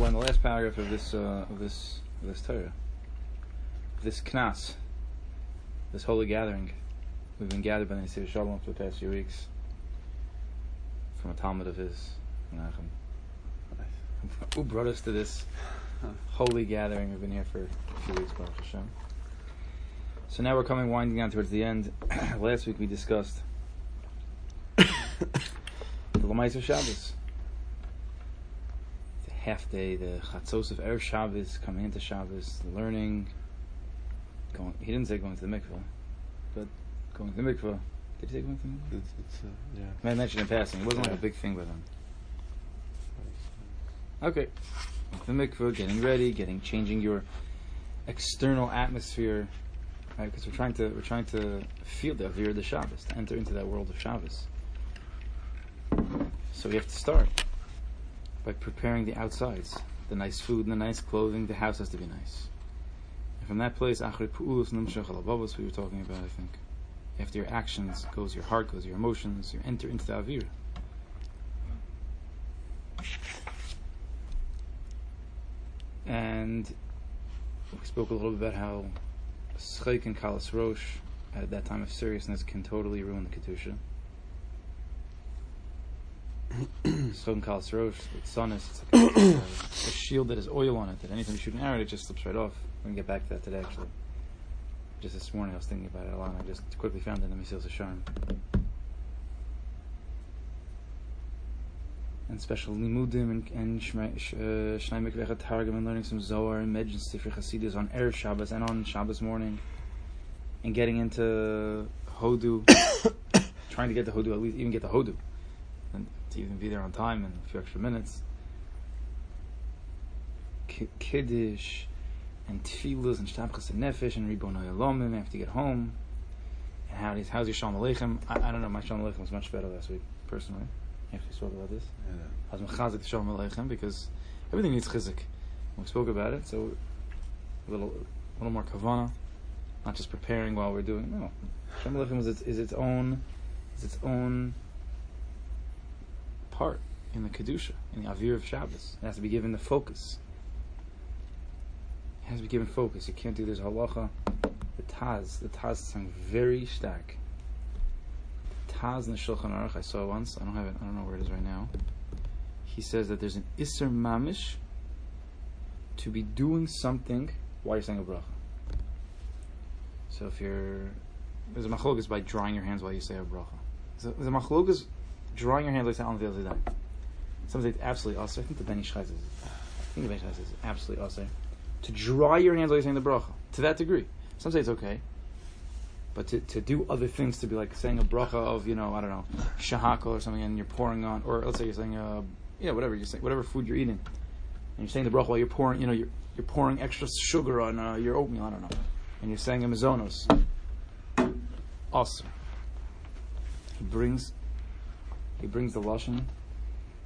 We're in the last paragraph of this uh, of this of this Torah, this knas, this holy gathering. We've been gathered by the Nesiv Shalom for the past few weeks from a Talmud of his, Menachem, who brought us to this holy gathering. We've been here for a few weeks, Baruch Hashem. So now we're coming winding down towards the end. Last week we discussed the Lamais of Shabbos. Half day, the Chatzos of Erev Shabbos, coming into Shabbos, learning. Going, he didn't say going to the mikveh, but going to the mikveh. Did he say going to the mikveh? It's, it's, uh, yeah. I mentioned in passing. It wasn't like a big thing with him. Okay. The mikveh, getting ready, getting changing your external atmosphere, right? Because we're trying to we're trying to feel the avir of the Shabbos, to enter into that world of Shabbos. So we have to start by preparing the outsides, the nice food and the nice clothing. The house has to be nice. And from that place, achri pu'ulus nimshach we were talking about, I think. After your actions goes your heart, goes your emotions. You enter into the avir. And we spoke a little bit about how Schek and Kalas Rosh at that time of seriousness can totally ruin the Kedusha. Schek and Kalas Rosh, with it's like a, it's a shield that has oil on it, that anytime you shoot an arrow, it just slips right off. Going to get back to that today, actually. Just this morning I was thinking about it a lot, and I just quickly found it in the Mesil Sharm. and special limudim and, and Shnei Sh- uh, Targum and learning some Zohar and Medj and Sifri Hasidus on Erev Shabbos and on Shabbos morning, and getting into Hodu, trying to get the Hodu at least even get the Hodu, and to even be there on time in a few extra minutes. Ki- Kiddush and Tefillas and Shtapchas and Nefesh and Ribon Hayalomim after you get home. And how is how's your Shalom Aleichem? I, I don't know. My Shalom Aleichem was much better last week, personally. After we spoke about this. Yeah. I was mechazik shalom aleichem because everything needs chizik. We spoke about it, so a little, a little more kavana, not just preparing while we're doing. No, shalom aleichem is its, is its own, is its own part in the kedusha, in the avir of Shabbos. It has to be given the focus. It has to be given focus. You can't do this halacha. The Taz, the Taz something very stark. The Taz in the Shulchan Aruch I saw once. I don't have it. I don't know where it is right now. He says that there's an Isser Mamish to be doing something while you're saying a bracha. So if you're there's a machlokas by drying your hands while you say a bracha. There's a machlokas drying your hands like that on the other day. Some say it's absolutely assur. I think the Ben Ish says I think the Ben Ish says absolutely assur. To dry your hands you're saying the bracha. To that degree. Some say it's okay. But to, to do other things, to be like saying a bracha of, you know, I don't know, shehakol or something, and you're pouring on, or let's say you're saying, uh, yeah, whatever you're saying, whatever food you're eating, and you're saying the bracha while you're pouring, you know, you're, you're pouring extra sugar on uh, your oatmeal, I don't know, and you're saying a mazonos. Assur. He brings, he brings the lashon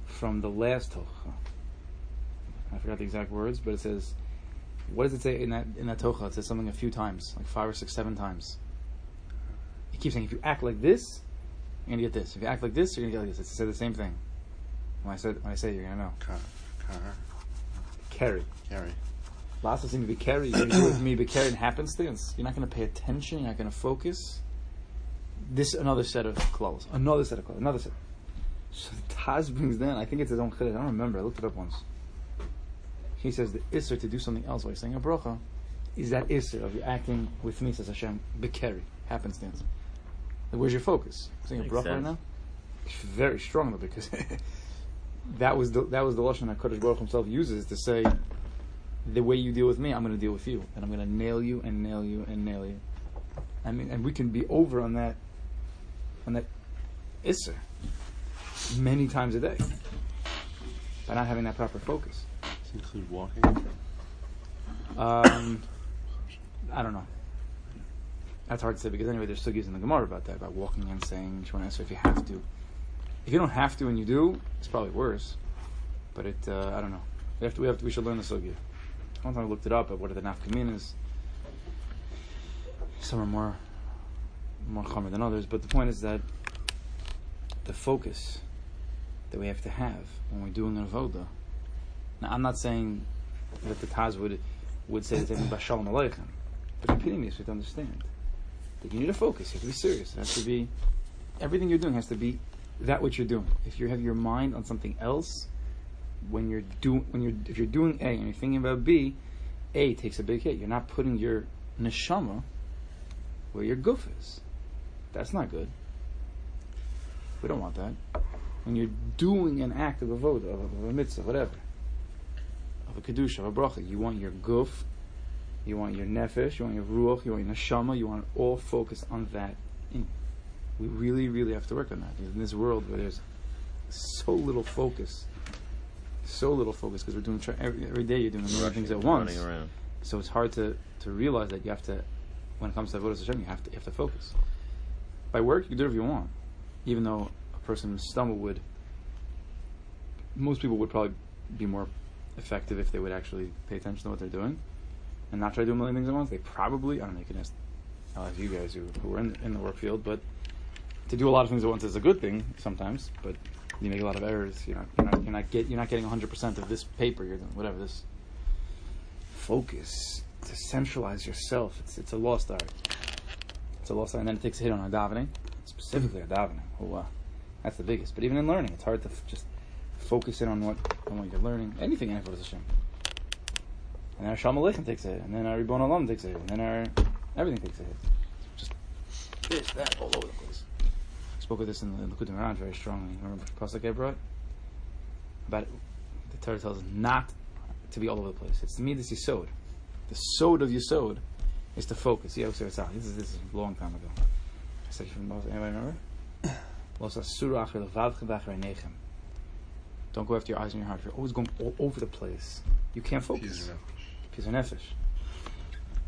from the last tocha. I forgot the exact words, but it says, what does it say in that in that tocha? It says something a few times, like five or six, seven times. He keeps saying, if you act like this, you're gonna get this. If you act like this, you're gonna get like this. It's say the same thing. When I said when I say it, you're gonna know. Car, car, Carry. carry. Lots of seem to be carry. You're gonna do it with me, but carry in happenstance. You're not gonna pay attention. You're not gonna focus. This another set of clothes. Another set of clothes. Another set. So Taz brings down. I think it's his own chiddush. I don't remember. I looked it up once. He says the isser to do something else while you're saying a bracha is that isser of you acting with me, says Hashem, bekeri, happenstance. Like, where's your focus? Saying a bracha right now? It's very strong though because that was the that was the lashon that Kodesh Baruch himself uses to say the way you deal with me, I'm going to deal with you, and I'm going to nail you and nail you and nail you. I mean, and we can be over on that on that isser many times a day by not having that proper focus. Does it include walking? Um, I don't know. That's hard to say because anyway, there's sugis in the Gemara about that, about walking and saying Shemona Esrei if you have to. If you don't have to and you do, it's probably worse. But it, uh, I don't know. We have to, we have to, we should learn the sugya. One time I looked it up, but what are the nafkaminas? Some are more, more chomer than others, but the point is that the focus that we have to have when we're doing an avoda, Now, I'm not saying that the Taz would would say that everything Shalom Aleichem. But in Pinimis, we have to understand that you need to focus. You have to be serious. It has to be everything you're doing has to be that what you're doing. If you have your mind on something else, when you're doing when you're if you're doing A and you're thinking about B, A takes a big hit. You're not putting your neshama where your goof is. That's not good. We don't want that. When you're doing an act of a vote, of a, of a mitzvah, whatever, of a kedusha, of a bracha, you want your goof, you want your nefesh, you want your ruach, you want your neshama, you want it all focused on that. We really, really have to work on that in this world where there's so little focus, so little focus because we're doing every, every day you're doing a million things at once. Around. So it's hard to, to realize that you have to, when it comes to Avodah Hashem, you have to you have to focus. By work, you can do whatever you want, even though person stumble would. Most people would probably be more effective if they would actually pay attention to what they're doing, and not try to do a million things at once. They probably I don't know. You can ask, you guys who, who are in, in the work field, but to do a lot of things at once is a good thing sometimes. But you make a lot of errors. You're not you're not you're not, get, you're not getting 100 percent of this paper. You're doing whatever this focus to centralize yourself. It's it's a lost art. It's a lost art, and then it takes a hit on our davening, specifically our davening. Oh wow, that's the biggest. But even in learning, it's hard to f- just focus in on what on what you're learning. Anything in Avodah Hashem. And then our Shalom Aleichem takes a hit, and then our Ribbon Olam takes a hit, and then our everything takes a hit. Just this, that, all over the place. I spoke of this in the Likutei Moharan very strongly. Remember the pasuk I brought about it, the Torah tells us not to be all over the place. It's to me this Yisod. The Sod of Yisod is to focus. This is this is a long time ago. I said from anybody remember? Los asura achir levavcha b'achar nechem. Don't go after your eyes and your heart. You're always going all over the place. You can't focus. Piz nefesh.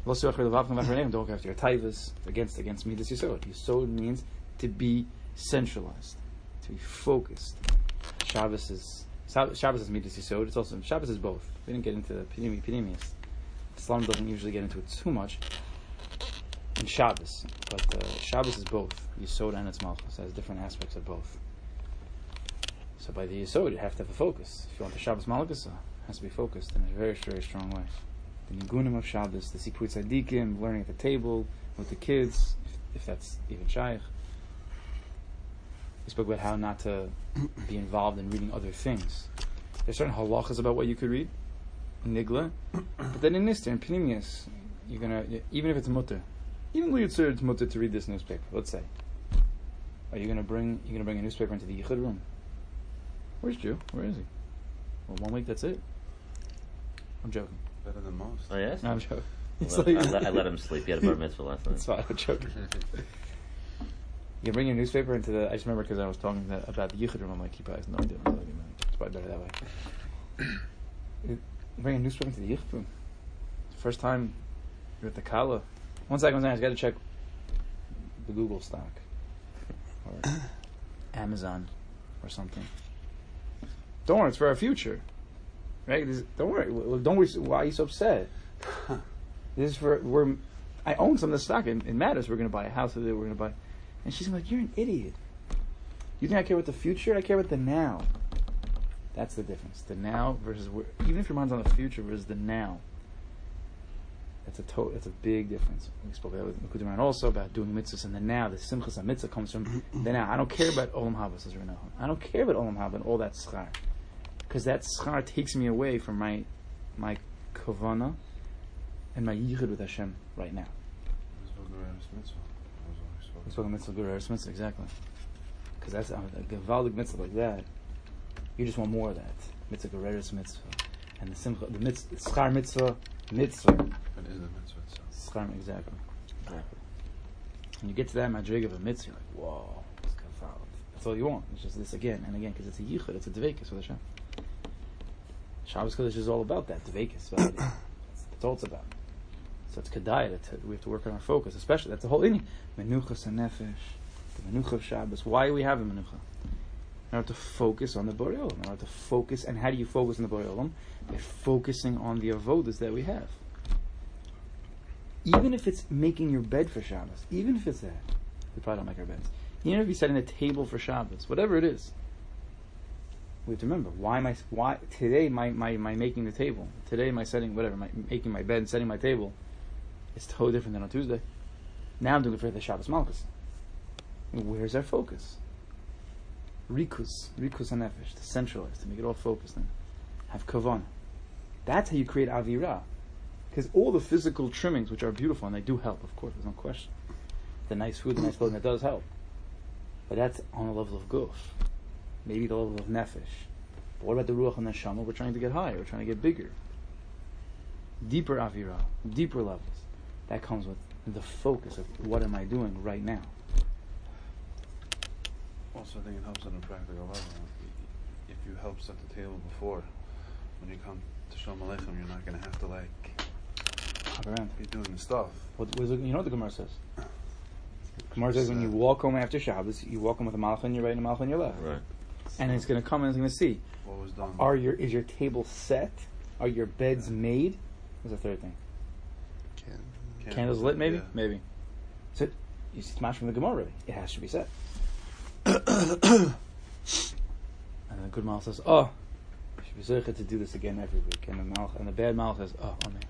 Los asura achir levavcha b'achar nechem. Don't go after your taivas. Against against me this Yisod. Yisod means to be centralized, to be focused. Shabbos is Shabbos is midas yisod. It's also Shabbos is both. We didn't get into the pinimi pinimius. Slonim doesn't usually get into it too much in Shabbos, but uh, Shabbos is both yisod and its malchus. It has different aspects of both. So by the yisod, you have to have a focus. If you want the Shabbos malchus, it has to be focused in a very very strong way. The nigunim of Shabbos, the siput tzadikim, learning at the table with the kids, if, if that's even shaykh. We spoke about how not to be involved in reading other things. There's certain halachas about what you could read, nigla, but then in Nister, in Panimius, you're gonna even if it's mutter, even though it's it's mutter to read this newspaper. Let's say, are you gonna bring you gonna bring a newspaper into the yichud room? Where's Jew? Where is he? Well, one week that's it. I'm joking. Better than most. Oh yes. No, I'm joking. I let, like- I, let, I let him sleep. He had a bar mitzvah last night. That's fine. I'm joking. You bring your newspaper into the. I just remember because I was talking that, about the yichud room. I'm like, he probably has no idea. what I'm talking about. It's probably better that way. You bring a newspaper into the yichud room. First time you're at the kala. One second, one second. I just got to check the Google stock or Amazon or something. Don't worry, it's for our future. Right? This, don't worry. Don't worry. Why are you so upset? This is for we're. I own some of the stock. It, it matters. We're going to buy a house with it. We're going to buy. And she's like, "You're an idiot. You think I care about the future? I care about the now. That's the difference. The now versus where, even if your mind's on the future versus the now. That's a to, That's a big difference. We spoke about that with Mekudim also about doing mitzvahs in the now. The simchas mitzvah comes from the now. I don't care about olam haba says Renaud. I don't care about olam haba and all that schar, because that schar takes me away from my my kavana and my yichud with Hashem right now. We're talking mitzvah guru eretz mitzvah exactly, because that's uh, a gavaldik mitzvah like that. You just want more of that mitzvah guru mitzvah, and the simcha, the mitzvah, schar mitzvah, mitzvah, But is the mitzvah itself. schar exactly, exactly. When you get to that madrig of a mitzvah, you're like, whoa, it's gavaldik. That's all you want. It's just this again and again because it's a yichud, it's a dvekas with Hashem. Shabbos Kodesh is all about that dvekas. That's, that's all it's about. So it's kedai that we have to work on our focus, especially that's the whole inyan. Menuchas and nefesh, the menucha of Shabbos. Why do we have a menucha? In order to focus on the Borei Olam. In order to focus, and how do you focus on the Borei Olam? By focusing on the avodas that we have. Even if it's making your bed for Shabbos, even if it's that, we probably don't make our beds. Even if you're setting a table for Shabbos, whatever it is, We have to remember why am I why today my my, my making the table today my setting whatever my making my bed and setting my table is totally different than on Tuesday. Now I'm doing it for the Shabbos Malchus. Where's our focus? Rikus, rikus hanefesh, to centralize, to make it all focused and have kavan. That's how you create avira. Because all the physical trimmings, which are beautiful, and they do help, of course, there's no question. The nice food, the nice clothing, that does help. But that's on a level of guf. Maybe the level of nefesh. But what about the ruach and the neshama? We're trying to get higher, we're trying to get bigger. Deeper avira, deeper levels. That comes with the focus of what am I doing right now. Also, I think it helps on a practical level. If you help set the table before, when you come to Shalom Aleichem, you're not going to have to like Hop around. be doing the stuff. What, what is it, you know what the Gemara says? Uh, Gemara says when you uh, walk home after Shabbos, you walk home with a malach on your right and a malach on your left. Right. And it's going to come and it's going to see. What was done? Are your is your table set? Are your beds made? Is the third thing? Candles lit, maybe, Yeah. maybe. So you smash from the Gemara Really, It has to be set. And the good malach says, "Oh, should be to do this again every week." And the malach and the bad malach says, "Oh, amen."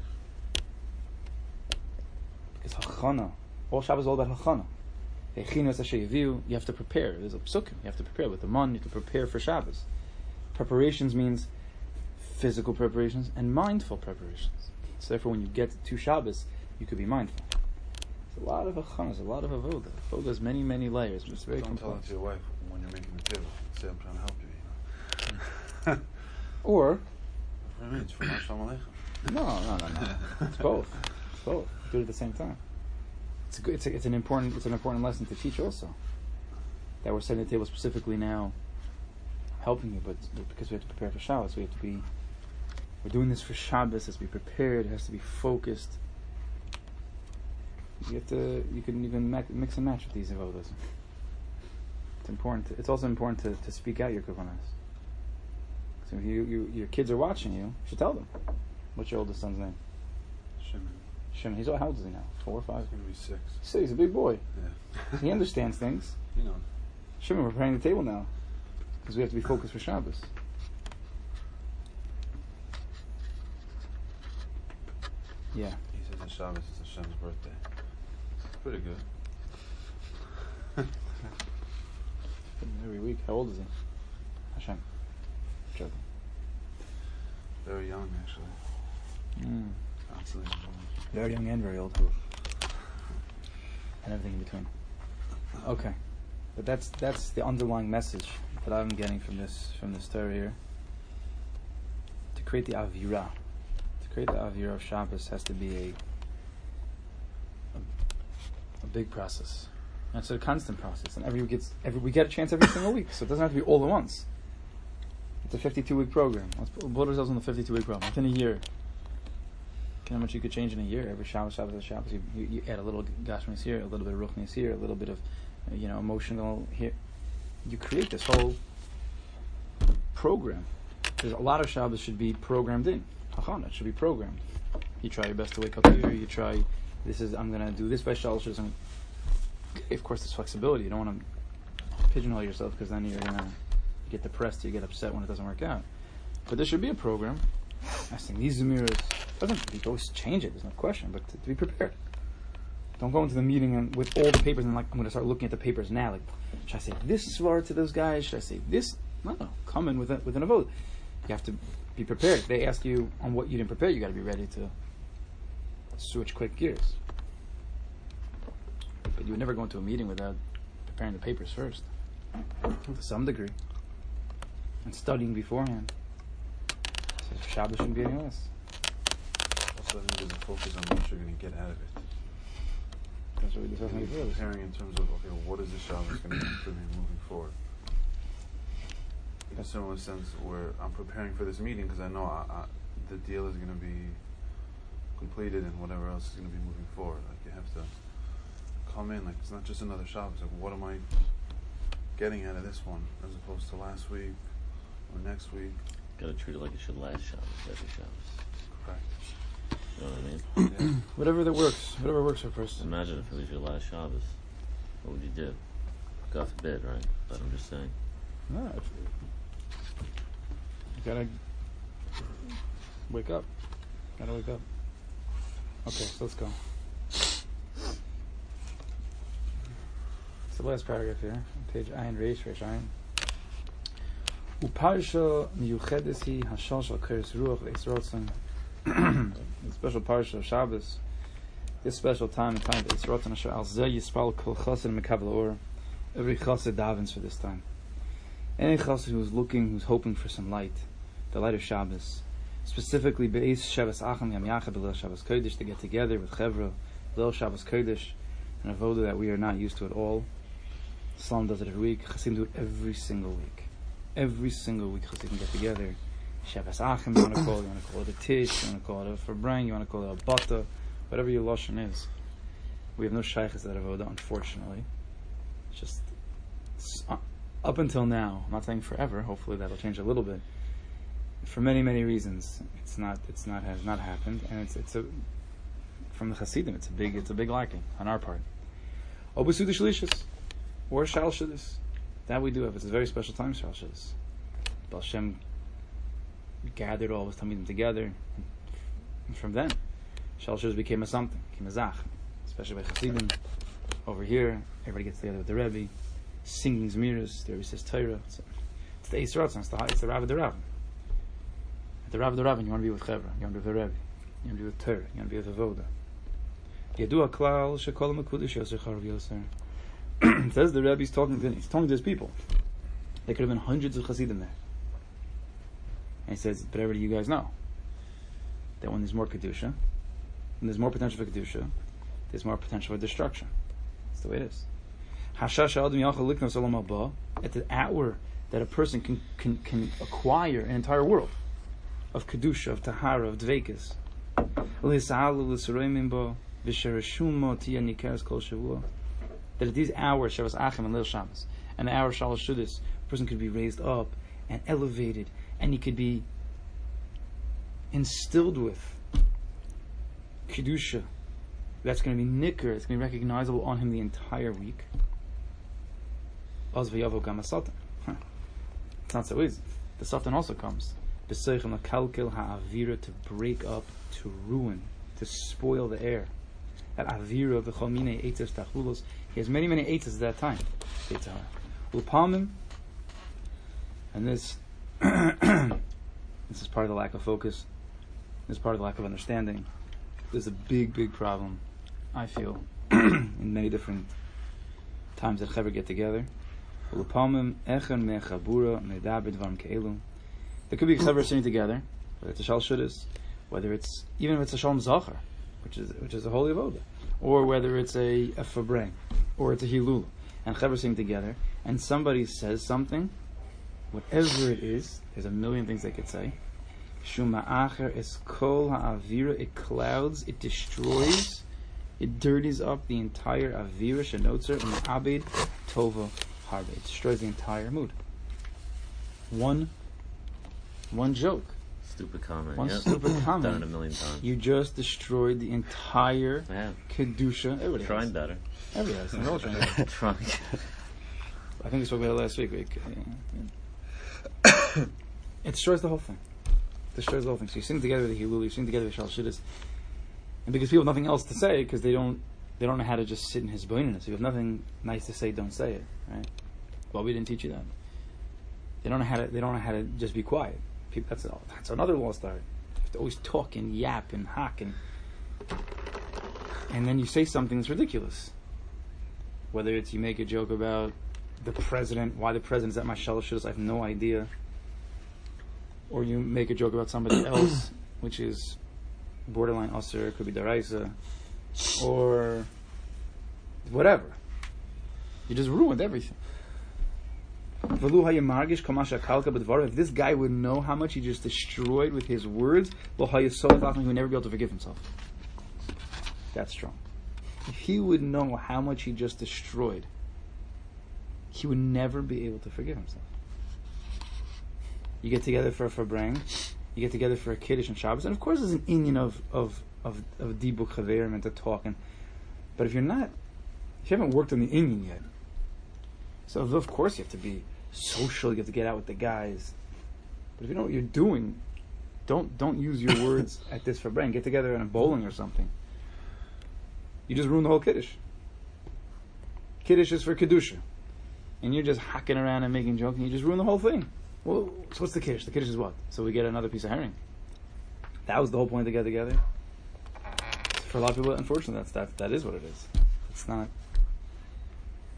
Because hachana, all Shabbos is all about hachana. You have to prepare. There's a psukim. You have to prepare with the man. You have to prepare for Shabbos. Preparations means physical preparations and mindful preparations. So therefore, when you get to Shabbos, you could be mindful. It's a lot of achanas, a lot of avoda. Avoda has many, many layers. It's very Don't tell it to your wife when you're making the table. Say, I'm trying to help you. you know. Or what I mean. It's from our Shalom no, no, no, no. It's both. It's both. Do it at the same time. It's a good. It's, a, it's an important. It's an important lesson to teach also. That we're setting the table specifically now, helping you, but because we have to prepare for Shabbos, we have to be. We're doing this for Shabbos. It has to be prepared. It has to be focused. You have to. You can you can mix and match with these avodas. It's important. To, it's also important to, to speak out your kavanas. So if you, you your kids are watching you, you should tell them. What's your oldest son's name? Shimon. Shimon. He's how old is he now? Four or five? He's going to be six. So he's a big boy. Yeah. He understands things. You know. Shimon, we're preparing the table now because we have to be focused for Shabbos. Yeah. He says on Shabbos it's Hashem's birthday. Pretty good. Every week. How old is he? Hashem. Joking. Very young, actually. Mm. Involved. Very young and very old. And everything in between. Okay. But that's that's the underlying message that I'm getting from this from this story here. To create the avira, to create the avira of Shabbos has to be a, a big process. And it's a constant process, and every week gets every we get a chance every single week, so it doesn't have to be all at once. It's a 52 week program. Let's put, put ourselves on the 52 week program. Within a year, how much you could change in a year. Every Shabbos, Shabbos, Shabbos, you, you, you add a little Gashmis here, a little bit of Ruchnis here, a little bit of, uh, you know, emotional here. You create this whole program. There's a lot of Shabbos should be programmed in. Hachana, should be programmed. You try your best to wake up here. You try. This is I'm gonna do this by Shabbos. I'm- Of course, there's flexibility. You don't want to pigeonhole yourself because then you're gonna get depressed. You get upset when it doesn't work out. But there should be a program. I think these mirrors doesn't you always change it. There's no question, but to, to be prepared. Don't go into the meeting and with all the papers and like I'm to start looking at the papers now. Like, should I say this svar to those guys? Should I say this? No, no. Come in with a, with an vote. You have to be prepared. They ask you on what you didn't prepare, you got to be ready to switch quick gears. But you would never go into a meeting without preparing the papers first, to some degree, and studying beforehand. So Shabbos shouldn't be any less. Also, I think there's a focus on what you're going to get out of it. That's what we discussed And before. Preparing in terms of, okay, what is the Shabbos going to do for me moving forward? In a similar sense, where I'm preparing for this meeting because I know I, I, the deal is going to be completed and whatever else is going to be moving forward. Like, you have to come in, like, it's not just another Shabbos. Like, what am I getting out of this one as opposed to last week or next week? Gotta treat it like it should last Shabbos, every Shabbos. Correct. You know what I mean? Yeah. Whatever that works, whatever works for a person. Imagine if it was your last Shabbos. What would you do? God forbid, right? But I'm just saying. No, You gotta wake up. Gotta wake up. Okay, so let's go. It's the last paragraph here, page Ayin Reish, Reish Ayin. Uparsha miyuchedes hi hashal shal keres ruach ve'isrotzen. The special parsha of Shabbos. This special time and time of Isrotzen Asher al zeh yispal kol chassid mekabel or. Every chassid davens for this time. Any chassid who's looking, who's hoping for some light, the light of Shabbos, specifically Be'ez Shabbos Acham Yam Yachad B'Lil Shabbos Kodesh to get together with Chevra, Lil Shabbos Kodesh, an avoda that we are not used to at all. Slonim does it every week. Chassidim do it every single week. Every single week Chassidim get together. Shabbos Achim you want to call it, you want to call it a Tish, you want to call it a Fabrang, you want to call it a Bata, whatever your Lashon is. We have no shaykhs that avoda, unfortunately. It's just it's, uh, up until now, I'm not saying forever, hopefully that'll change a little bit. For many, many reasons, it's not, it's not, has not happened, and it's, it's a, from the Hasidim, it's a big, it's a big lacking on our part. Shalishis, or Shal Shadis. That we do have. It's a very special time, Shal Shadis. Baal gathered all his Talmidim together, and from then, Shal Shadis became a something, became a Zach, especially by Hasidim. Over here, everybody gets together with the Rebbe, singing Zmiras, the Rebbe says Torah. It's, it's the Ratzon, it's the, it's the Rav of the Rav. At the Rav the Rav, you want to be with Chevra, you want to be with the Rebbe, you want to be with Torah, you want to be with Avoda. Yadu Aklal Shekol Mekudish Yosef Charav says the Rebbe is talking to he's talking to his people. There could have been hundreds of Hasidim there. And he says, but everybody you guys know that when there's more Kedusha, when there's more potential for Kedusha, there's more potential for destruction. That's the way it is. At the hour that a person can, can, can acquire an entire world of Kedusha, of Tahara, of Dvekas. That at these hours, Shabbos Achim and Lil Shabbos, and the hour Shalosh Shudis, a person could be raised up and elevated, and he could be instilled with Kedusha. That's going to be nicker, it's going to be recognizable on him the entire week. It's not so easy. The Satan also comes. Ha'avira to break up, to ruin, to spoil the air. That avira v'chol mine eitzes tachulos. He has many, many eitzes at that time. Eitzah. Upamim. And this, this is part of the lack of focus. This is part of the lack of understanding. This is a big, big problem, I feel, in many different times that Chaver get together. Ulapamim echen mechabura medabed vam ke'elu. There could be Chaver sitting together, whether it's a Shal whether it's, even if it's a Shalom Zachar, which is, which is a holy avoda, or whether it's a, a or it's a Hilul, and Chaver sitting together, and somebody says something, whatever it is, there's a million things they could say. Shuma acher es kol ha'avira, it clouds, it destroys, it dirties up the entire avira shenotzer and abed tova harbe. It destroys the entire mood. One, one joke, Stupid comment. one yep. stupid Done it a million times. You just destroyed the entire yeah. kedusha. Everybody Trying has. better. Everybody has. They're all trying better. Trying. I think we spoke about it last week. week. Yeah. it destroys the whole thing. It destroys the whole thing. So you sing together with the Hilul, you sing together with Shal Shidduch. and because people have nothing else to say, because they don't, they don't know how to just sit in his bonus. If you have nothing nice to say, don't say it. Right? Well, we didn't teach you that. They don't know how to. They don't know how to just be quiet. People, that's that's another lost art. You have to always talk and yap and hack and, and then you say something that's ridiculous. Whether it's you make a joke about the president, why the president's at my shaloshus, I have no idea. Or you make a joke about somebody else, which is borderline usher, could be daraisa, or whatever. You just ruined everything. If this guy would know how much he just destroyed with his words, he would never be able to forgive himself. That's strong. If he would know how much he just destroyed, he would never be able to forgive himself. You get together for a Fabrang, you get together for a Kiddush and Shabbos, and of course there's an inyan of, of, of, of Dibuk Chaverim and to talking. But if you're not, if you haven't worked on the inyan yet, so of course you have to be social, you have to get out with the guys. But if you know what you're doing, don't don't use your words at this for brain. Get together in a bowling or something. You just ruin the whole kiddush. Kiddush is for kedusha, and you're just hacking around and making jokes, and you just ruin the whole thing. Well, so what's the kiddush? The kiddush is what? So we get another piece of herring. That was the whole point to get together. For a lot of people, unfortunately, that's that that is what it is. It's not.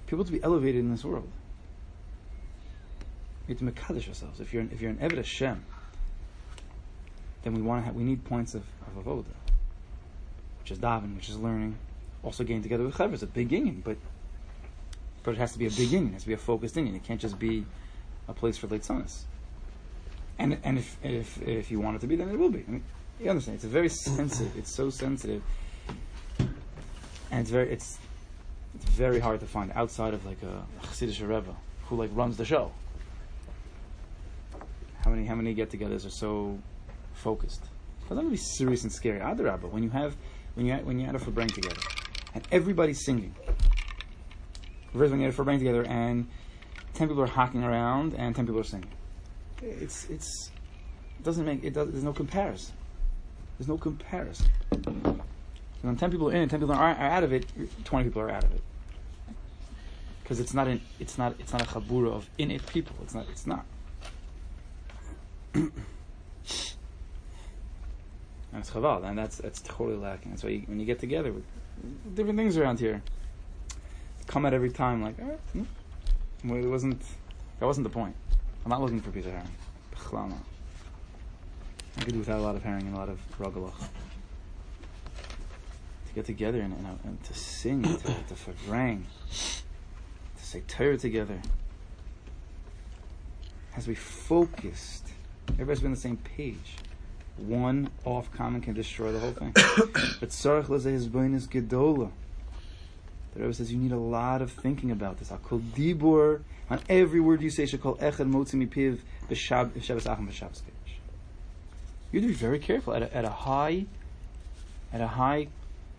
People to be elevated in this world. We have to mekadosh yourselves. If you're an, if you're an Eved Hashem, then we want to have, we need points of, of avoda, which is davening, which is learning, also getting together with chaver. It's a big union, but but it has to be a big union. It has to be a focused union. It can't just be a place for leitzanus. And and if if if you want it to be, then it will be. I mean, you understand? It's very sensitive. It's so sensitive, and it's very it's it's very hard to find outside of like a Chassidish Rebbe who like runs the show. How many how many get-togethers are so focused? Have to be serious and scary. Adarabba, when you have when you when you had a farbrengen together, and everybody's singing. Versus when you had a farbrengen together and ten people are hacking around and ten people are singing. It's it's it doesn't make it does, there's no comparison. There's no comparison. When ten people are in and ten people are, out of it, twenty people are out of it. Because it's not it's not it's not a chabura of in it people. It's not it's not. it's chaval, and that's that's totally lacking. That's why you, when you get together with different things around here, come at every time like, all right, hmm. well, it wasn't that wasn't the point. I'm not looking for a piece of herring. I could do without a lot of herring and a lot of rogalach. Get together and, and, uh, and to sing, to, to fagrang, to say Torah together, has to be focused. Everybody's been on the same page. One off comment can destroy the whole thing. but Sarach Lazeh Hizbain Gedola. The Rebbe says you need a lot of thinking about this. Akol dibur on every word you say. Should call echad motzi mipiv b'shab b'shabbos achim b'shabbos kiddush. You have to be very careful at a, at a high at a high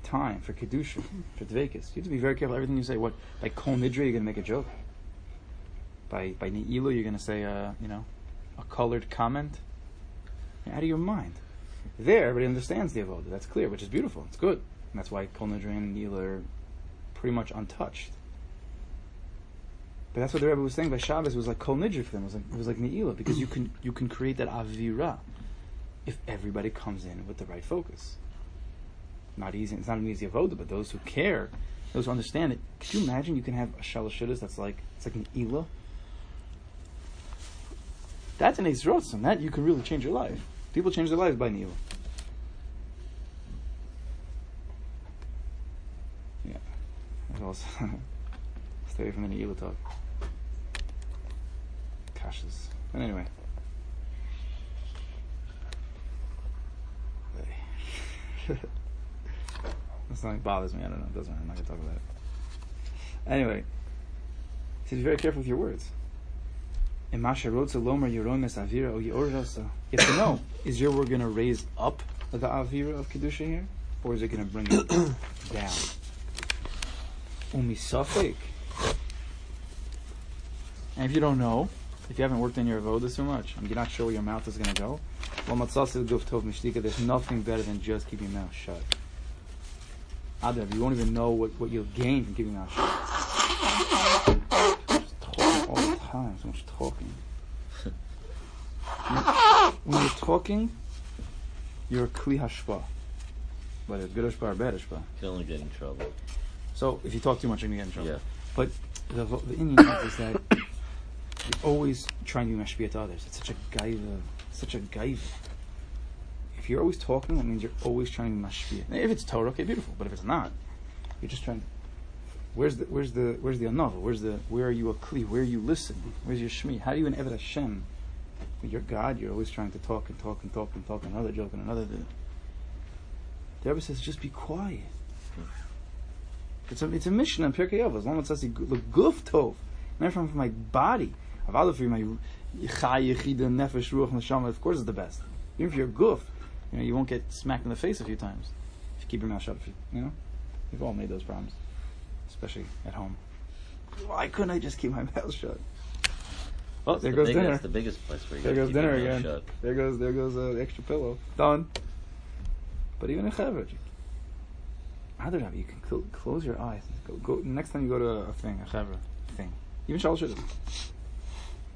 time for kedusha for dvekas. You have to be very careful everything you say. What by kol nidra you're going to make a joke. By by ne'ilu you're going to say a you know a colored comment. Out of your mind. There, everybody understands the avodah. That's clear, which is beautiful. It's good. And that's why kol nidra and ne'ilu are pretty much untouched. But that's what the Rebbe was saying by Shabbos was like kol nidra for them. It was like it was like ne'ilah because you can you can create that avira if everybody comes in with the right focus. Not easy. It's not an easy avoda, but those who care, those who understand it. Could you imagine you can have a shalashudas that's like it's like an ilah. That's an and That you can really change your life. People change their lives by Nila. Yeah. What else? Stay away from the Nila talk. Kashas. But anyway. Something bothers me. I don't know. It doesn't matter. I'm not to talk about it. Anyway. So be very careful with your words. In Masha Rotza Lomer Yeromes Avira. You have to know, is your word going to raise up the Avira of Kedusha here? Or is it going to bring it down? Umisafik. And if you don't know, if you haven't worked on your avoda so much, and you're not sure where your mouth is going to go, well. There's nothing better than just keeping your mouth shut. Adav, you won't even know what, what you'll gain from mouth shut. Just talking all the time, so much talking. when you're talking, you're a kli hashpa. Whether it's good hashpa or bad hashpa. You can only get in trouble. So if you talk too much, you're going to get in trouble. Yeah. But the, the inyan is that you're always trying to be mashpia to others. It's such a gaiva, such a gaiva. You're always talking, that means you're always trying to mashpia. If it's Torah, okay, beautiful. But if it's not, you're just trying. Where's the where's the where's the anava? Where's the where are you a kli? Where are you listen? Where's your shmi? How do you an Eved Hashem? Your God, you're always trying to talk and talk and talk and talk. Another joke and another. The Rebbe says, just be quiet. It's a it's a mishnah in Pirkei Avos. Lama says guf tov. Not from my body. Avada for my chai yechida nefesh ruach neshama. Of course, it's the best. Even if you're guf, you know you won't get smacked in the face a few times if you keep your mouth shut. If you, you know, we've all made those problems, especially at home. Why couldn't I just keep my mouth shut? Oh, It's there the goes big- dinner. That's the biggest place where you There goes dinner again. shut. There goes there goes uh, the extra pillow. Done. But even a chaver, other you can cl- close your eyes. Go, go next time you go to a thing, a chaver thing. Even shidduchim.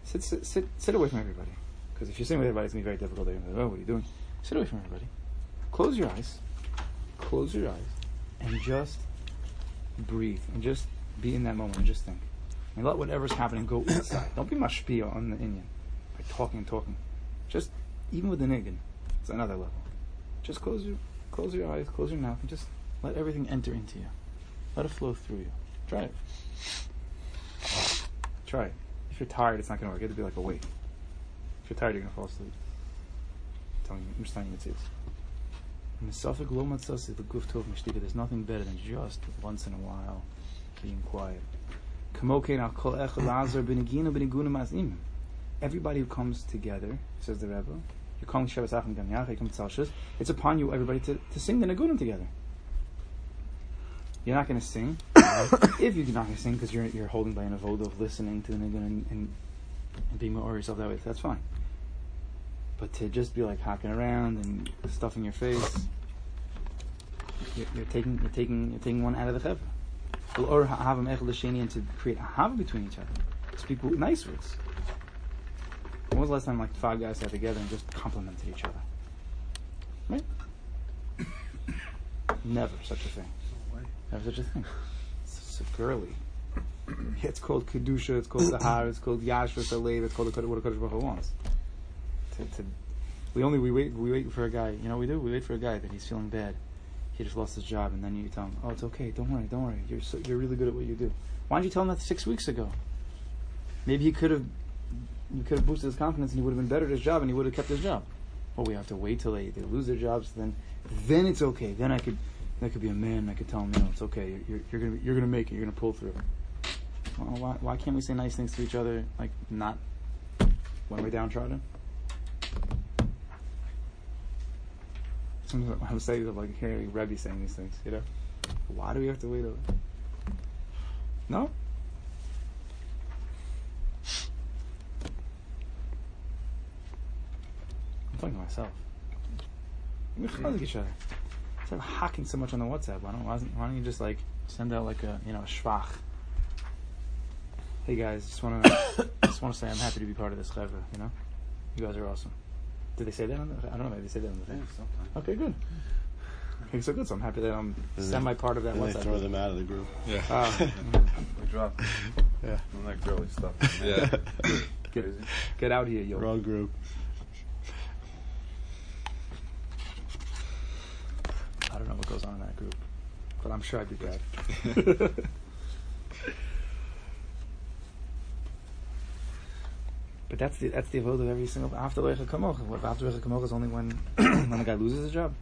Sit, sit, sit, sit away from everybody. Because if you're sitting with everybody, it's gonna be very difficult. They're gonna be like, oh, what are you doing? Sit away from everybody. Close your eyes. Close your eyes, and just breathe, and just be in that moment, and just think. And let whatever's happening go inside. Don't be mashpia on the inyan by talking and talking. Just even with the niggin, it's another level. Just close your close your eyes, close your mouth, and just let everything enter into you. Let it flow through you. Try it. Try it. If you're tired, it's not going to work. You have to be like awake. If you're tired, you're going to fall asleep. Telling you, you the truth. The suffix lo matzasi, the guf tov mishtika, there's nothing better than just once in a while being quiet. Everybody who comes together, says the Rebbe, you come to Tzal it's upon you, everybody, to, to sing the Nagunim together. You're not going to sing. if you're not going to sing because you're, you're holding by an avoda of listening to the Nagunim and, and, and being more yourself that way, that's fine. But to just be like hacking around and stuffing your face, you're, you're taking you're taking you're taking one out of the chevra. Or have them echel l'sheni and to create a hava between each other. Speak nice words. When was the last time like five guys sat together and just complimented each other? Right? Never such a thing. Never such a thing. It's so girly. It's called kedusha. It's called sahar. It's called yashvus alev. It's called what a Kodesh Baruch wants. To, to, we only we wait we wait for a guy. You know we do? We wait for a guy that he's feeling bad. He just lost his job, and then you tell him, "Oh, it's okay. Don't worry. Don't worry. You're so, you're really good at what you do." Why didn't you tell him that six weeks ago? Maybe he could have you could have boosted his confidence, and he would have been better at his job, and he would have kept his job. Well, we have to wait till they, they lose their jobs. Then then it's okay. Then I could that could be a man. I could tell him, you know, it's okay. You're, you're gonna you're gonna make it. You're gonna pull through. Well, why, why can't we say nice things to each other, like not when we're downtrodden? Sometimes I'm saying like hearing Rebbe saying these things, you know. Why do we have to wait? Over? No. I'm talking to myself. We chalik each other. Instead of hacking so much on the WhatsApp, why don't why, don't you just like send out like a you know a schwach? Hey guys, just want to just want to say I'm happy to be part of this chevra. You know, you guys are awesome. Did they say that on the? I don't know. Maybe they said that on the Yeah, thing. sometimes. Okay, good. Okay, so good. So I'm happy that I'm And semi part of that And they throw group. them out of the group. Yeah. Ah, We dropped Yeah. I'm that girly stuff. Yeah. get, Crazy. get out here, yo. Wrong group. I don't know what goes on in that group, but I'm sure I'd be glad. But that's the that's the avoid of every single after lecha kamocha. What after lecha kamocha is only when when the guy loses his job.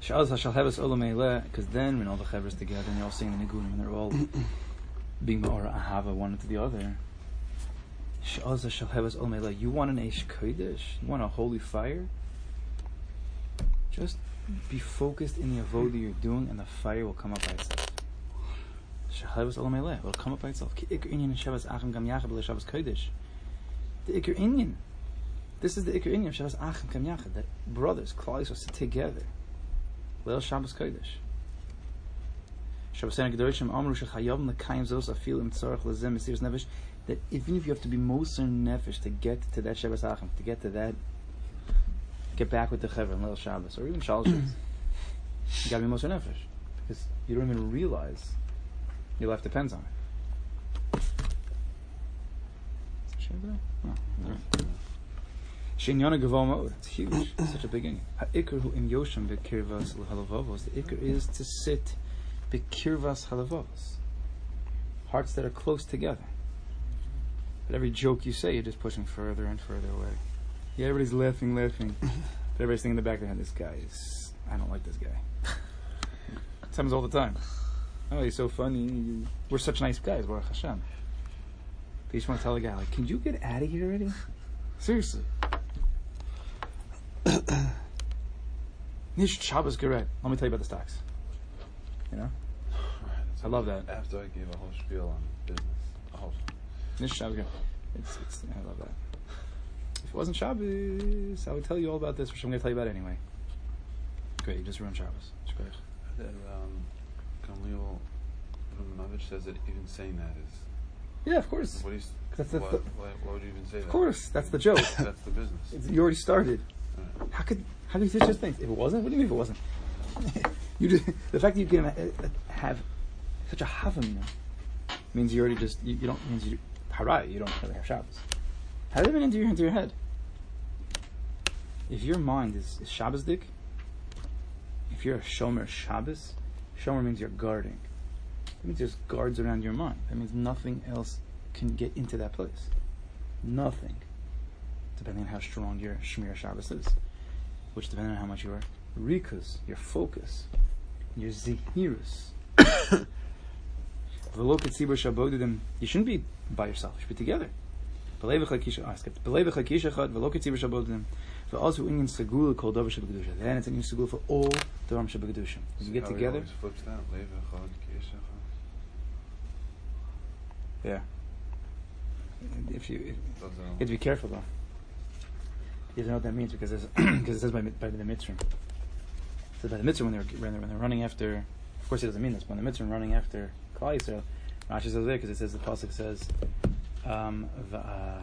Because then when all the chevers together and they're all singing the nigunim and they're all being ma'ora ahava one to the other. You want an eish kodesh? You want a holy fire? Just be focused in the avodah you're doing, and the fire will come up by itself. Shahavas olam eleh will come up by itself. Ki ikr inyan shavas achim gam yachad b'le shavas kodesh. The ikr inyan. This is the ikr inyan of shavas achim gam yachad. That brothers, Klal Yisrael, sit together. Leil Shabbos kodesh. Shabbos Gedoshim Amru Shechayavim Lekayim Zos Afilim Tzarech Lezem Mesiris Nefesh. That even if you have to be Moser Nefesh to get to that Shabbos Achim, to get to that get back with the Chaver and Leil Shabbos, or even Shal Shabbos. you gotta be Moser Nefesh. Because you don't even realize your life depends on it Shem today? Oh, no. Shinyana Gavoma, it's huge. It's such a big. Ha'ikr hu im yoshim bekirvas halavavos. The ikr is to sit bekirvas halavavos. Hearts that are close together. But every joke you say, you're just pushing further and further away. Yeah, everybody's laughing, laughing. but everybody's thinking in the back of their head, this guy is, I don't like this guy. It happens all the time. Oh, he's so funny. We're such nice guys, Baruch Hashem. They just want to tell the guy, like, can you get out of here already? Seriously. Nish Shabbos Geret. Let me tell you about the stocks. You know? I love that. After I gave a whole spiel on business. Oh, This Shabbos, it's, it's, I love that. If it wasn't Shabbos, I would tell you all about this, which I'm going to tell you about anyway. Great, you just ruined Shabbos. It's great. that um, Gamliel Romanovich says that even saying that is. Yeah, of course. What do you, That's the why, th- why, why would you even say that? Of course, that's the joke. That's the business. It's, you already started. Right. How could how could you say such things? If it wasn't, what do you mean if it wasn't? you just, the fact that you can uh, uh, have such a havamina means you already just you, you don't means you harai you don't really have Shabbos. How did it even enter your into your head? If your mind is, is Shabbos dick, if you're a shomer Shabbos, shomer means you're guarding. That means there's guards around your mind. That means nothing else can get into that place. Nothing depending on how strong your Shmir Shabbos is, which depending on how much your rikus, your focus, your zihirus. You shouldn't be by yourself. You should be together. Belei v'chad kisha- I skipped. Belei v'chad kisha chad, v'lo ketzibur shabodim. V'alzu inyan segula kol davar shebegedusha. Then it's inyan segula for all davar shebegedusha. When you get together, flips that. Lev echad k'yeshachad. yeah. If you, if, You have to be careful though. You have to know what that means because, because it says by, by the mitzvah. It says by the mitzvah when they're, when they're when they're running after. Of course, it doesn't mean this. But when the mitzvah running after Klal Yisrael, Rashi says there because it says the pasuk says, um, v- uh,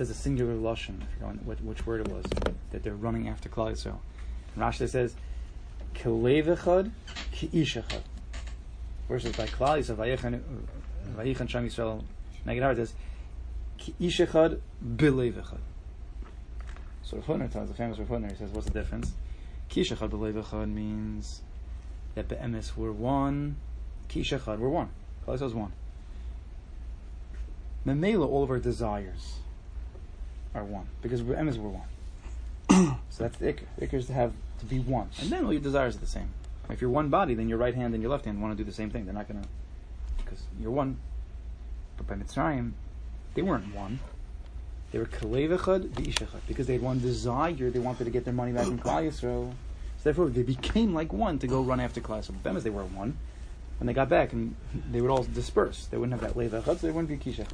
says a singular lashon. I forgot which word it was that they're running after Klal Yisrael. And Rashi says, "Kelevechad ki'ishachad." Versus by Klal Yisrael, Vayichan Vayichan Sham Yisrael. It says, "Ki'ishachad bilevechad." So Rav Hutner tells the famous Rav he says, what's the difference? Kishachad b'levachad means that be'emes we're one, kishachad we're one. Klal Yisrael is one. Memela, all of our desires are one because be'emes we're one. so that's the ikr. The ikr is to have to be one, and then all your desires are the same. If you're one body, then your right hand and your left hand want to do the same thing. They're not gonna because you're one. But by Mitzrayim, they weren't one. They were kalevechad v'ishachad because they had one desire. They wanted to get their money back from Klal Yisrael. So therefore, they became like one to go run after Klal Yisrael. Them as they were one, when they got back, and they would all disperse. They wouldn't have that levechad, so they wouldn't be kishachad.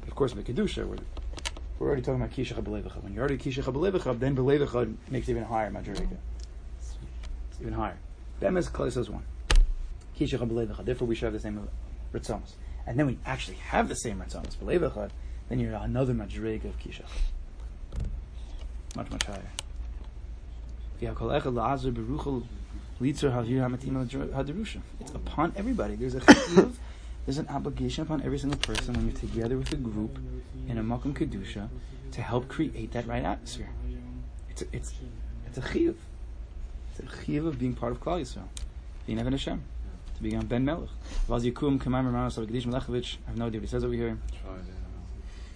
But of course, with kedusha, we're, already talking about kishachad b'levechad. When you're already kishachad b'levechad, then b'levechad makes it even higher madrika. It's, even higher. Them as Klal Yisrael is one. Kishachad b'levechad. Therefore, we should have the same ritzamas. And then we actually have the same ritzamas b'levechad then you're another madrig of kisha. Much, much higher. It's upon everybody. There's a chiyuv, there's an obligation upon every single person when you're together with a group in a makom kedusha to help create that right atmosphere. It's a, it's it's a chiyuv. It's a chiyuv of being part of Klal Yisrael, being Even Hashem, to be on Ben Melech. Vaz Yikum Kemaim Ramanos Melechevich. I have no idea what he says over here.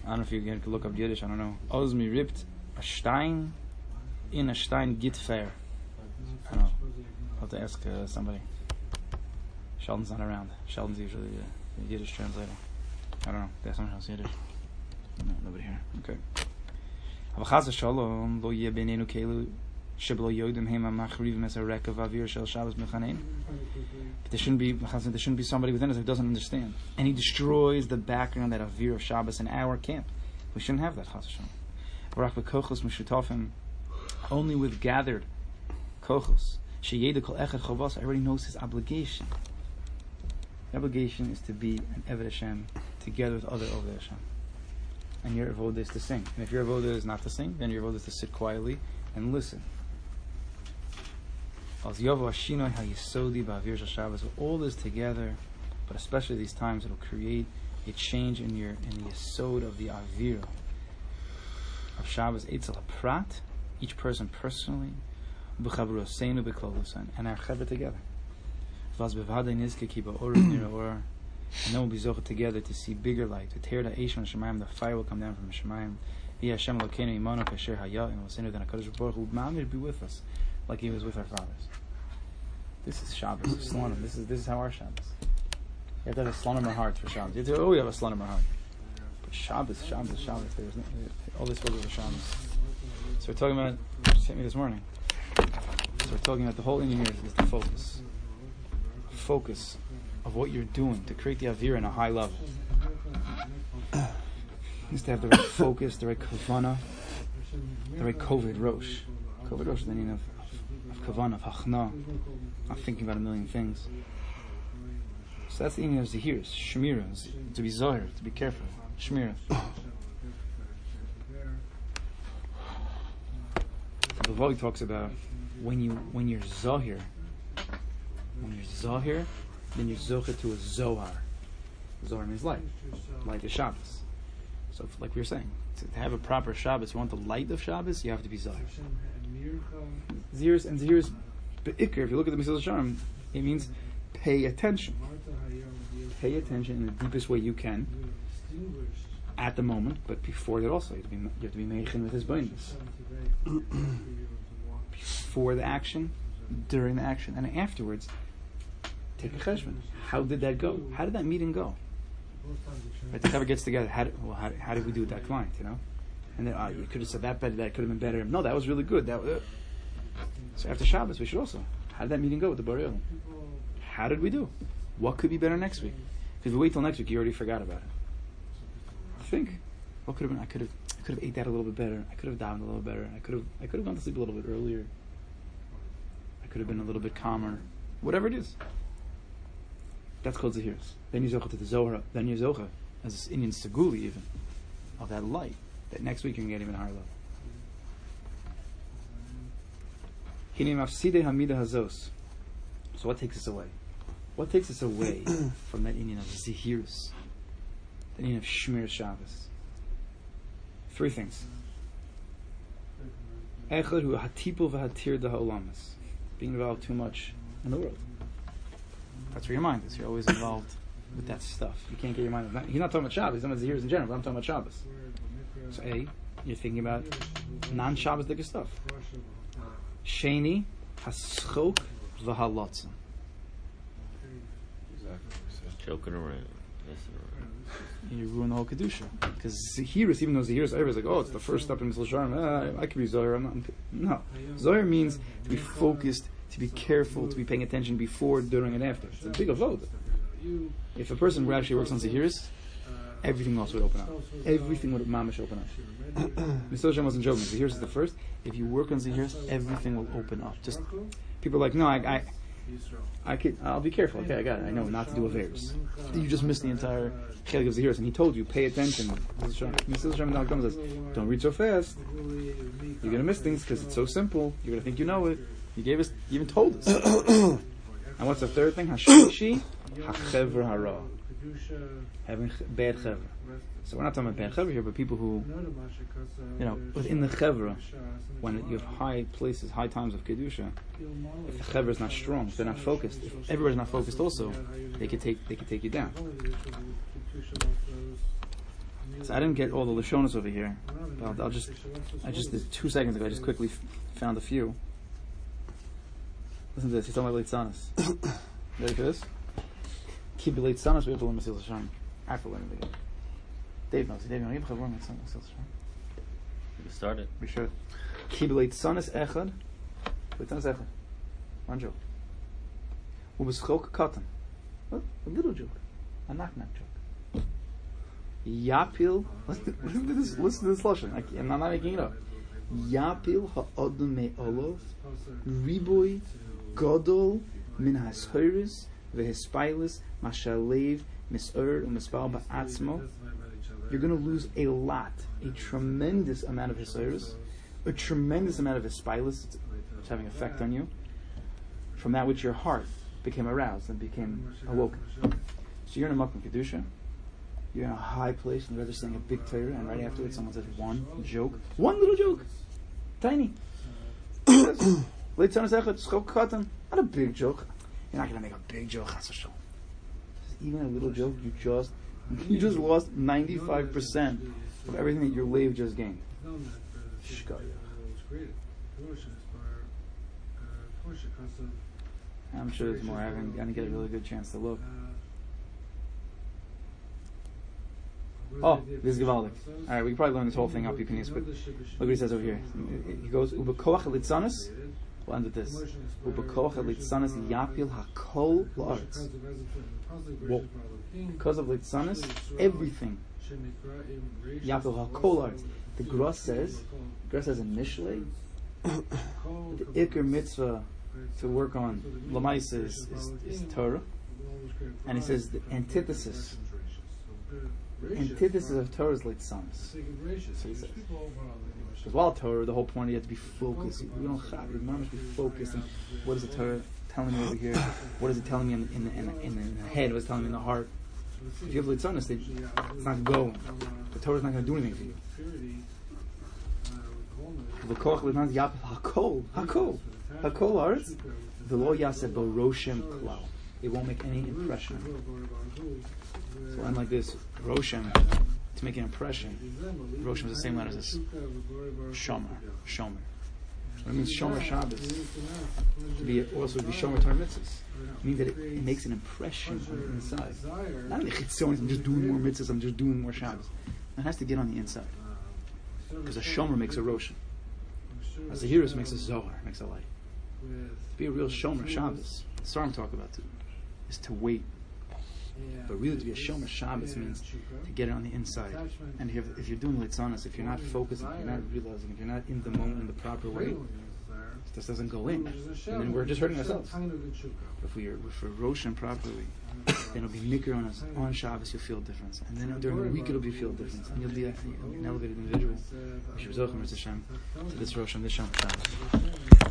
I don't know if you can look up Yiddish. I don't know. Oz mi ripped a stein in a stein git fair. I don't know. I'll have to ask uh, somebody. Sheldon's not around. Sheldon's usually uh, the, the Yiddish translator. I don't know. There's someone else Yiddish. No, nobody here. Okay. Avachaz shalom lo yeh yodim machriv mes avir shel Shabbos mechanein. But there shouldn't be there shouldn't be somebody within us who doesn't understand, and he destroys the background that avir of Shabbos in our camp. We shouldn't have that. Chaz shalom. Barak v'kochos mishutafim. Only with gathered kochos. Sheyedekol echad chavos already knows his obligation. The obligation is to be an Eved Hashem together with other Oved Hashem. And your avoda is to sing. And if your avoda is not to sing, then your avoda is to sit quietly and listen. All this together, but especially these times, it'll create a change in your in the Yisod of the Avir of Shabbos Eitzel Prat, each person personally, and our Chavra together. And then we'll be zocha together to see bigger light, to tear the Eish from Shemayim, the fire will come down from Shemayim. V'yeh Hashem Elokeinu Imanu Kasher Hayah, and we'll send then HaKadosh Baruch Hu Ma'amir be with us, like He was with our fathers. This is Shabbos, Slonim. This is this is how our Shabbos. You have to have a Slonim heart for Shabbos. You have to, oh, we have a Slonim in our heart. But Shabbos, Shabbos, Shabbos. There's no, all this was for Shabbos. So we're talking about. Hit me this morning. So we're talking about the whole inyan here is the focus. Focus of what you're doing to create the avir in a high level. needs to have the right focus, the right kavana, the right koved rosh. koved rosh is the meaning of, of kavana, of hachna, not thinking about a million things. So that's the meaning of zahirs, shemira, z- to be zahir, to be careful, shemira. The Vali talks about when you when you're zahir, when you're zahir, then you're zocher to a zohar. Zohar means light, light is Shabbos. So, like we were saying, to, have a proper Shabbos, you want the light of Shabbos, you have to be zahir. Zirs and zirs, be'ikr. If you look at the Mesilas Yesharim, it means pay attention. Pay attention in the deepest way you can at the moment, but before that also, you have to be you have to be meichin with his bonus. Before the action, during the action, and afterwards, take a cheshbon. How did that go? How did that meeting go? Right, the cover gets together. How did, well, how, how did we do with that client? You know, and then uh, you could have said that better. That could have been better. No, that was really good. That was, uh. so after Shabbos, we should also. How did that meeting go with the Bariel? How did we do? What could be better next week? Because we wait till next week, you already forgot about it. I think. What could have been? I could have. I could have ate that a little bit better. I could have downed a little better. I could have. I could have gone to sleep a little bit earlier. I could have been a little bit calmer. Whatever it is. That's called zahirs. Then you zocha to the zohar. Then you zocha as this inyan seguli even of that light. That next week you can get even higher level. Hine mafside hamida hazos. So what takes us away? What takes us away from that inyan of zahirs? The inyan of shmir Shabbos. Three things. Echad hu hatipul v'hatir. Being involved too much in the world. That's where your mind is. You're always involved with that stuff. You can't get your mind. He's not talking about Shabbos. He's talking about zahirs in general. But I'm talking about Shabbos. So A, you're thinking about non-Shabbos dicker stuff. Sheni haschok v'halotzim. Exactly. Joking around. Messing around. And you ruin the whole kedusha. Because zahiris, even though zahiris, everybody's like, oh, it's the first step in Mesilas Yesharim. Uh, I could be zohar. I'm not. No, zohar means to be focused, to be careful, to be paying attention before, during, and after. It's a big avoda. If a person actually works on zahiris, everything else would open up. Everything would mamish open up. Mr. Hashem wasn't joking. Zahiris is the first. If you work on zahiris, everything will open up. Just people are like, no, I, I, I could, I'll be careful. Okay, I got it. I know not to do a affairs. You just missed the entire chelik of zahiris, and he told you, pay attention. Mr. Hashem now comes says, don't read so fast. You're gonna miss things because it's so simple. You're gonna think you know it. You gave us, you even told us. and what's the third thing? Hashishi, hachever hara. Having bad chevra. So we're not talking about bad chevra here, but people who, you know, within the chevra, when you have high places, high times of kedusha, if the chevra is not strong, if they're not focused, if everybody's not focused, also, they could take they could take you down. So I didn't get all the lashonas over here. I'll, I'll just I just two seconds ago. I just quickly f- found a few. Listen to this. He's talking about leitzanus. Ready for this? Keep leitzanus. We have to learn Mesilas Yesharim. I have to learn it again. Dave knows. Dave knows. You have to learn Mesilas Yesharim. You can start it. We should. Kibbelet sanas echad. Sanas echad. One joke. Ubeschok katan. A little joke. A knock knock joke. Yapil. Listen listen to this. Listen to this lesson. I'm not making it up. Yapil ha'odom me'olov. Riboy godol min ha'shoiris ve'hispailis mashalev mis'er u'mispal ba'atzmo. You're going to lose a lot, a tremendous amount of hisoris, a tremendous amount of hispilus, it's, having effect on you, from that which your heart became aroused and became awoken. So you're in a makom kedusha, you're in a high place, and you're saying a big Torah, and right afterwards someone says one joke, one little joke, tiny. Not a big joke. You're not going to make a big joke, v'shalom. Even a little joke, you just you just lost 95% of everything that your lave just gained. I'm sure there's more. I haven't, I didn't get a really good chance to look. Oh, this is Gavaldik. Alright, we can probably learn this whole thing up. Use, but look what he says over here. He goes, Ubekoach leitzanus, We'll end with this. Ubekocha leitzanus yapil hakol la'aretz. Because of leitzanus, everything yapil hakol la'aretz. The Gra says, Gra says in Mishlei, the Iker mitzvah to work on Lamaisa is, is, is Torah. And he says the antithesis, antithesis of Torah is leitzanus. So he says. Because while Torah, the whole point you have to be focused. We don't have, we must be focused. And what is the Torah telling me over here? What is it telling me in, in, in, in, the head? What's telling me in the heart? If you have leitzanus, then it's not going. The is not going to do anything for you. V'koch l'naz yapel hakol, hakol, hakol arts, v'lo yaseh bo roshem klal. It won't make any impression. So I'm like this, roshem, to make an impression, roshem is the same letters as shomer, shomer. What it means shomer Shabbos, to be also be shomer Torah mitzvahs. It means that it, makes an impression on the inside. Not the chitzonis, I'm just doing more mitzvahs, I'm just doing more Shabbos. It has to get on the inside. Because a shomer makes a roshem. As a heroes makes a zohar, makes a light. To be a real shomer Shabbos, Sarim talk about is to wait. But really, to be a shomer Shabbos means to get it on the inside. And if, if you're doing leitzanus, if you're not focusing, if you're not realizing, if you're not in the moment in the proper way, this doesn't go in. And then we're just hurting ourselves. If we are if we're roshan properly, then it'll be nicker on us. On Shabbos, you'll feel a difference. And then during the week, it'll be feel a difference. And you'll be, a, you'll be an elevated individual. To this Rosh Hashanah, this Shabbos.